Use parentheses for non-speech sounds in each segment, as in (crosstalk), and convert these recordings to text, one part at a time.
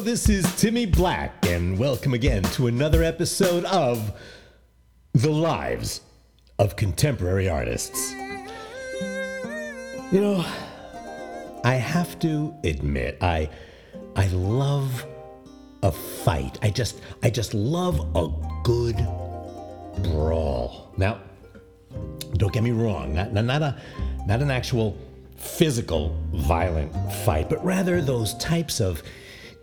this is Timmy Black, and welcome again to another episode of The Lives of Contemporary Artists. You know, I have to admit, I I love a fight. I just I just love a good brawl. Now, don't get me wrong, not, not, a not an actual physical violent fight, but rather those types of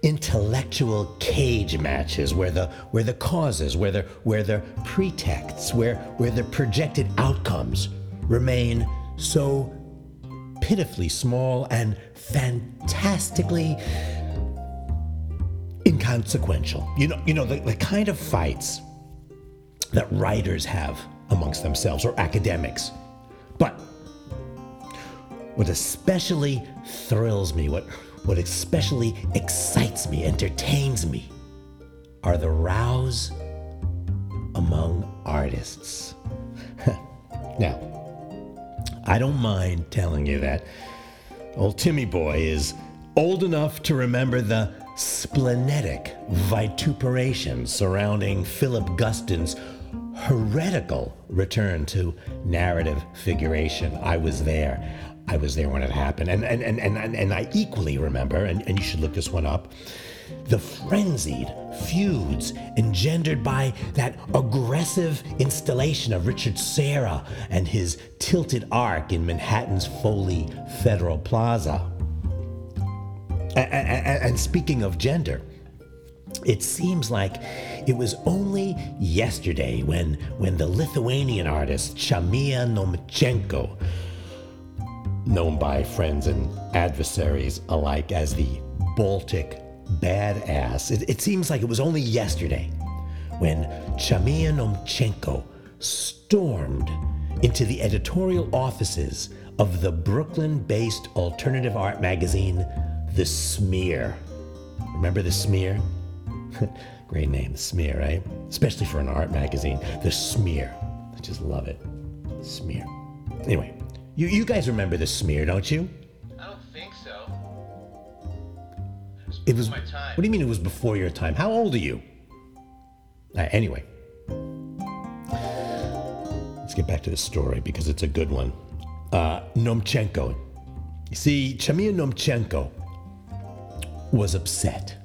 intellectual cage matches where the where the causes, where the where the pretexts, where where the projected outcomes remain so pitifully small and fantastically inconsequential. You know, you know the, the kind of fights that writers have amongst themselves or academics. But what especially thrills me, what, what especially excites me, entertains me, are the rows among artists. (laughs) now, I don't mind telling you that old Timmy Boy is old enough to remember the splenetic vituperation surrounding Philip Guston's heretical return to narrative figuration. I was there. I was there when it happened. And, and, and, and, and I equally remember, and, and you should look this one up, the frenzied feuds engendered by that aggressive installation of Richard Serra and his tilted arc in Manhattan's Foley Federal Plaza. And, speaking of gender, it seems like it was only yesterday when, when the Lithuanian artist Chamia Nomchenko, known by friends and adversaries alike as the Baltic badass, it, it seems like it was only yesterday when Chamia Nomchenko stormed into the editorial offices of the Brooklyn based alternative art magazine, The Smear. Remember The Smear? (laughs) Great name, The Smear, right? Especially for an art magazine. The Smear. I just love it. Smear. Anyway, you, you guys remember The Smear, don't you? I don't think so. It was. my time. What do you mean it was before your time? How old are you? Uh, anyway, let's get back to the story because it's a good one. Uh, Nomchenko. You see, Chamia Nomchenko was upset.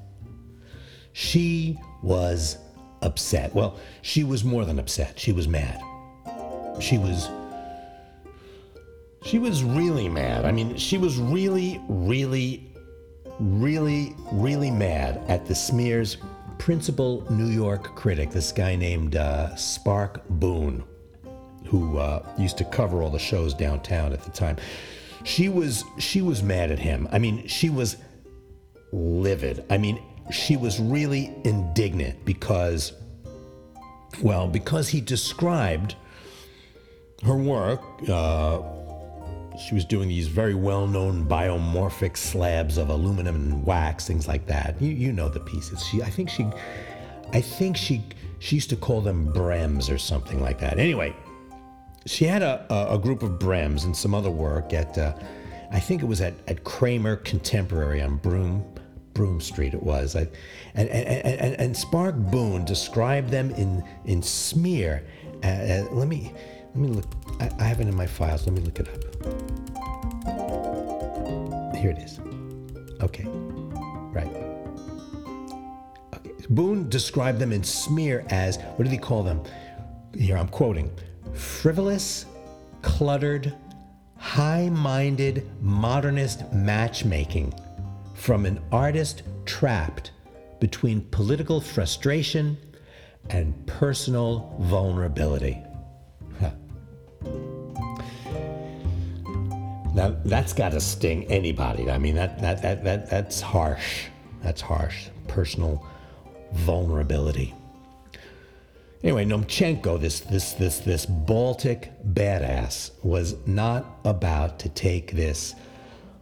She was upset. Well, she was more than upset. She was mad. She was. She was really mad. I mean, she was really, really, really, really mad at the smear's principal New York critic, this guy named uh, Spark Boone, who uh, used to cover all the shows downtown at the time. She was she was mad at him. I mean, she was livid. I mean, she was really indignant because, well, because he described her work. Uh, she was doing these very well-known biomorphic slabs of aluminum and wax, things like that. You you know the pieces. She I think she I think she she used to call them brems or something like that. Anyway, she had a, a, a group of brems and some other work at uh, I think it was at, at Kramer Contemporary on Broome Broome Street. It was, I, and, and, and and Spark Boone described them in in smear. Uh, uh, let me let me look. I, I have it in my files. Let me look it up. Here it is. Okay, right. Okay. Boone described them in smear as what did he call them? Here I'm quoting: frivolous, cluttered, high-minded modernist matchmaking from an artist trapped between political frustration and personal vulnerability. Now that's got to sting anybody. I mean that that that that that's harsh. That's harsh. Personal vulnerability. Anyway, Nomchenko, this this this this Baltic badass, was not about to take this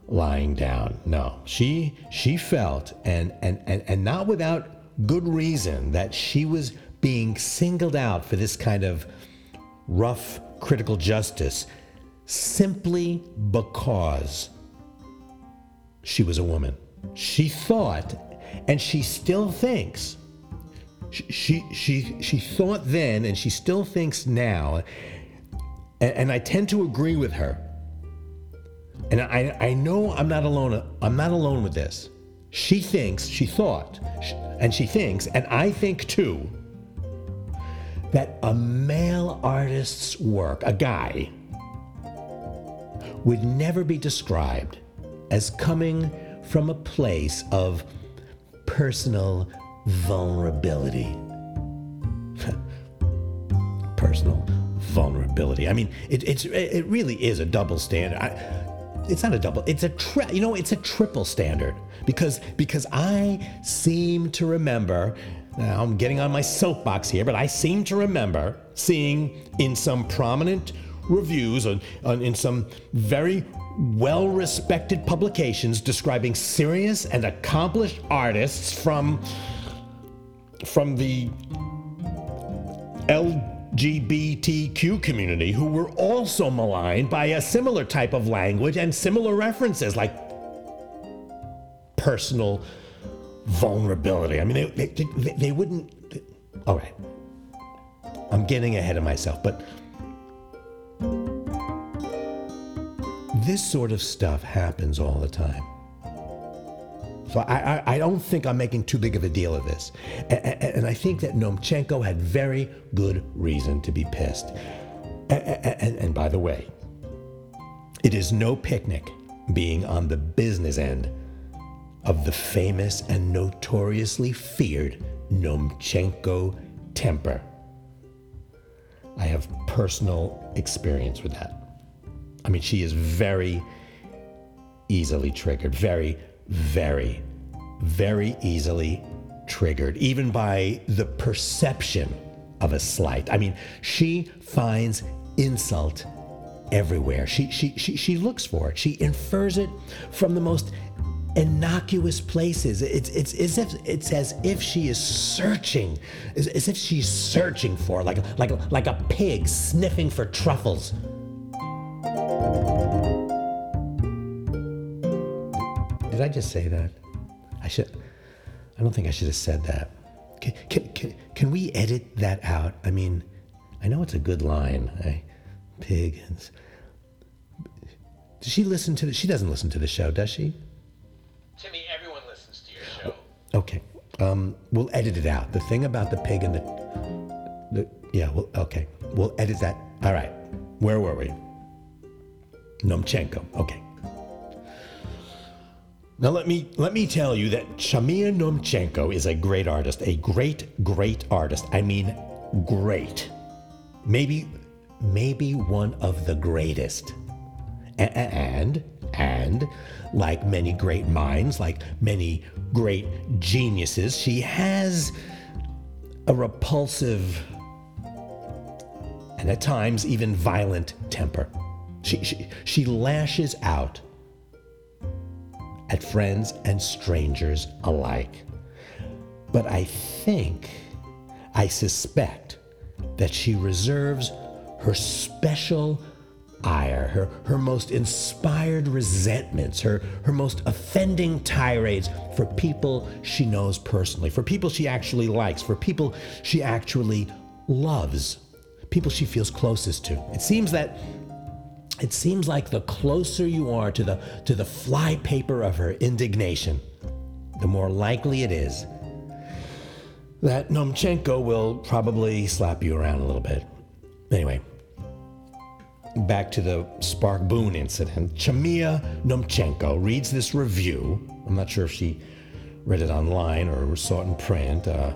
lying down. No, she she felt and and and, and not without good reason that she was being singled out for this kind of rough critical justice simply because she was a woman. She thought, and she still thinks she, she she thought then and she still thinks now and, and I tend to agree with her and I, I know I'm not alone I'm not alone with this she thinks she thought and she thinks and I think too that a male artist's work a guy would never be described as coming from a place of personal vulnerability. (laughs) personal vulnerability. I mean, it, it's it really is a double standard. I, it's not a double. It's a tri- you know, it's a triple standard because because I seem to remember. Now I'm getting on my soapbox here, but I seem to remember seeing in some prominent reviews on, on in some very well respected publications describing serious and accomplished artists from, from the LGBTQ community who were also maligned by a similar type of language and similar references like personal vulnerability. I mean, they, they, they wouldn't. All right. I'm getting ahead of myself, but this sort of stuff happens all the time. So I, I, I, don't think I'm making too big of a deal of this. And, and I think that Nomchenko had very good reason to be pissed. And, by the way, it is no picnic being on the business end of the famous and notoriously feared Nomchenko temper. I have personal experience with that. I mean, she is very easily triggered, very, very, very easily triggered, even by the perception of a slight. I mean, she finds insult everywhere. She, she, she, she looks for it. She infers it from the most innocuous places. It's, it's, as if, it's as if she is searching, as, as if she's searching for, like, like, like a pig sniffing for truffles. Just say that? I should. I don't think I should have said that. Can, can, can, can we edit that out? I mean, I know it's a good line. I, pig. Does she listen to the? She doesn't listen to the show, does she? Timmy, everyone listens to your show. Okay. Um, we'll edit it out. The thing about the pig and the, the yeah. Well, okay. We'll edit that. All right. Where were we? Nomchenko. Okay. Now let me let me tell you that Chamia Nomchenko is a great artist, a great great artist. I mean, great. Maybe maybe one of the greatest. And and like many great minds, like many great geniuses, she has a repulsive and at times even violent temper. She, she, she lashes out at friends and strangers alike. But I think, I suspect, that she reserves her special ire, her, her most inspired resentments, her, her most offending tirades for people she knows personally, for people she actually likes, for people she actually loves, people she feels closest to. It seems that it seems like the closer you are to the to the flypaper of her indignation, the more likely it is that Nomchenko will probably slap you around a little bit. Anyway, back to the Spark Boone incident. Chamia Nomchenko reads this review. I'm not sure if she read it online or saw it in print. Uh,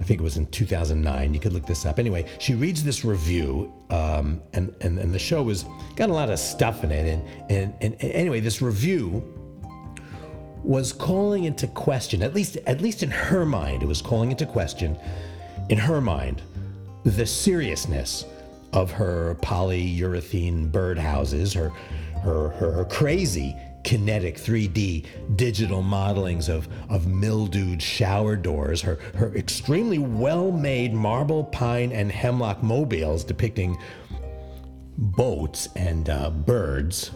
I think it was in 2009. You could look this up. Anyway, she reads this review, um, and, and, and the show was got a lot of stuff in it. And, and, and, and anyway, this review was calling into question, at least, at least in her mind, it was calling into question, in her mind, the seriousness of her polyurethane birdhouses, her, her, her, her crazy kinetic 3D digital modelings of, of mildewed shower doors, her, her extremely well made marble, pine, and hemlock mobiles depicting boats and uh, birds.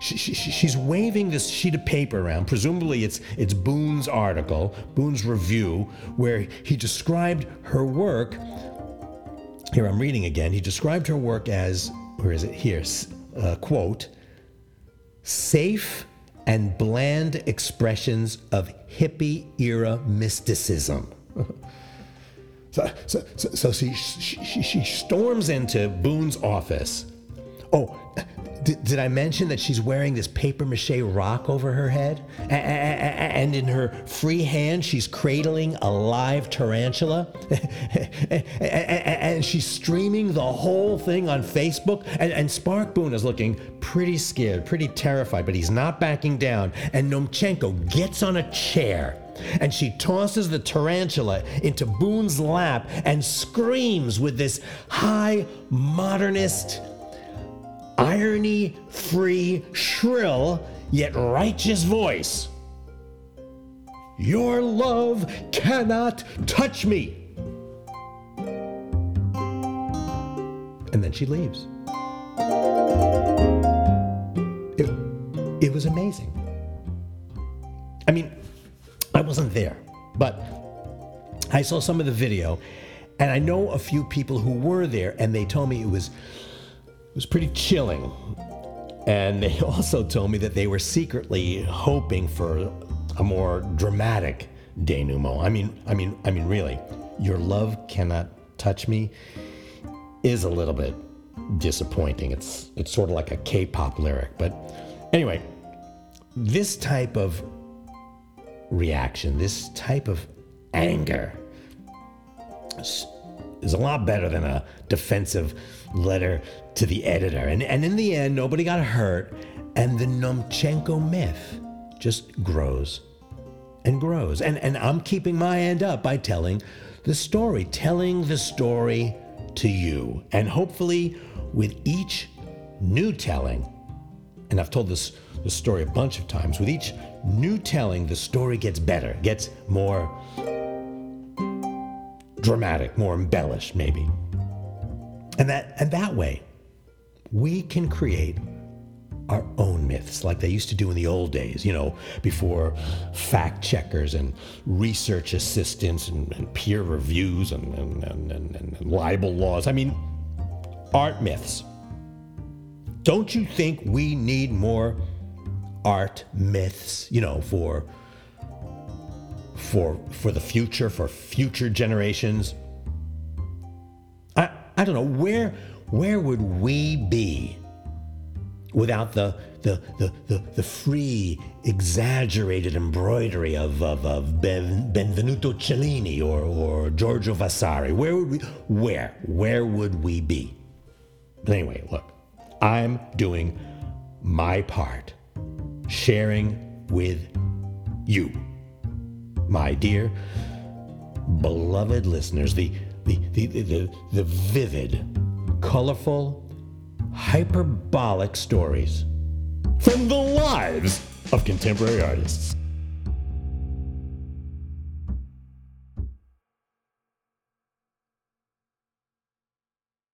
she, she, she's waving this sheet of paper around. Presumably, it's it's Boone's article, Boone's review, where he described her work. Here I'm reading again. He described her work as, where is it? Here, uh, quote, safe and bland expressions of hippie era mysticism. (laughs) so, so, so, so she, she, she storms into Boone's office. Oh, did, did, I mention that she's wearing this paper mache rock over her head? And in her free hand, she's cradling a live tarantula? (laughs) and she's streaming the whole thing on Facebook? And, and Spark Boone is looking pretty scared, pretty terrified, but he's not backing down. And Nomchenko gets on a chair and she tosses the tarantula into Boone's lap and screams with this high modernist irony free, shrill, yet righteous voice. Your love cannot touch me. And then she leaves. It, it was amazing. I mean, I wasn't there, but I saw some of the video, and I know a few people who were there, and they told me it was was pretty chilling. And they (laughs) also told me that they were secretly hoping for a more dramatic denouement. I mean, I mean, I mean, really, your love cannot touch me is a little bit disappointing. It's it's sort of like a K-pop lyric, but anyway, this type of reaction, this type of anger is a lot better than a defensive letter to the editor. And, and in the end, nobody got hurt, and the Nomchenko myth just grows and grows. And, and I'm keeping my end up by telling the story, telling the story to you. And hopefully, with each new telling, and I've told this, this story a bunch of times, with each new telling, the story gets better, gets more dramatic, more embellished, maybe. And that, and that way, we can create our own myths like they used to do in the old days, you know, before fact checkers and research assistants and, and peer reviews and, and, and, and libel laws. I mean, art myths. Don't you think we need more art myths, you know, for for for the future, for future generations? I I don't know where where would we be without the, the, the, the, the free, exaggerated embroidery of, of, of ben, Benvenuto Cellini or, or Giorgio Vasari? Where would we, where, where would we be? But anyway, look, I'm doing my part, sharing with you, my dear, beloved listeners, the, the, the, the, the vivid, colorful, hyperbolic stories from the lives of contemporary artists.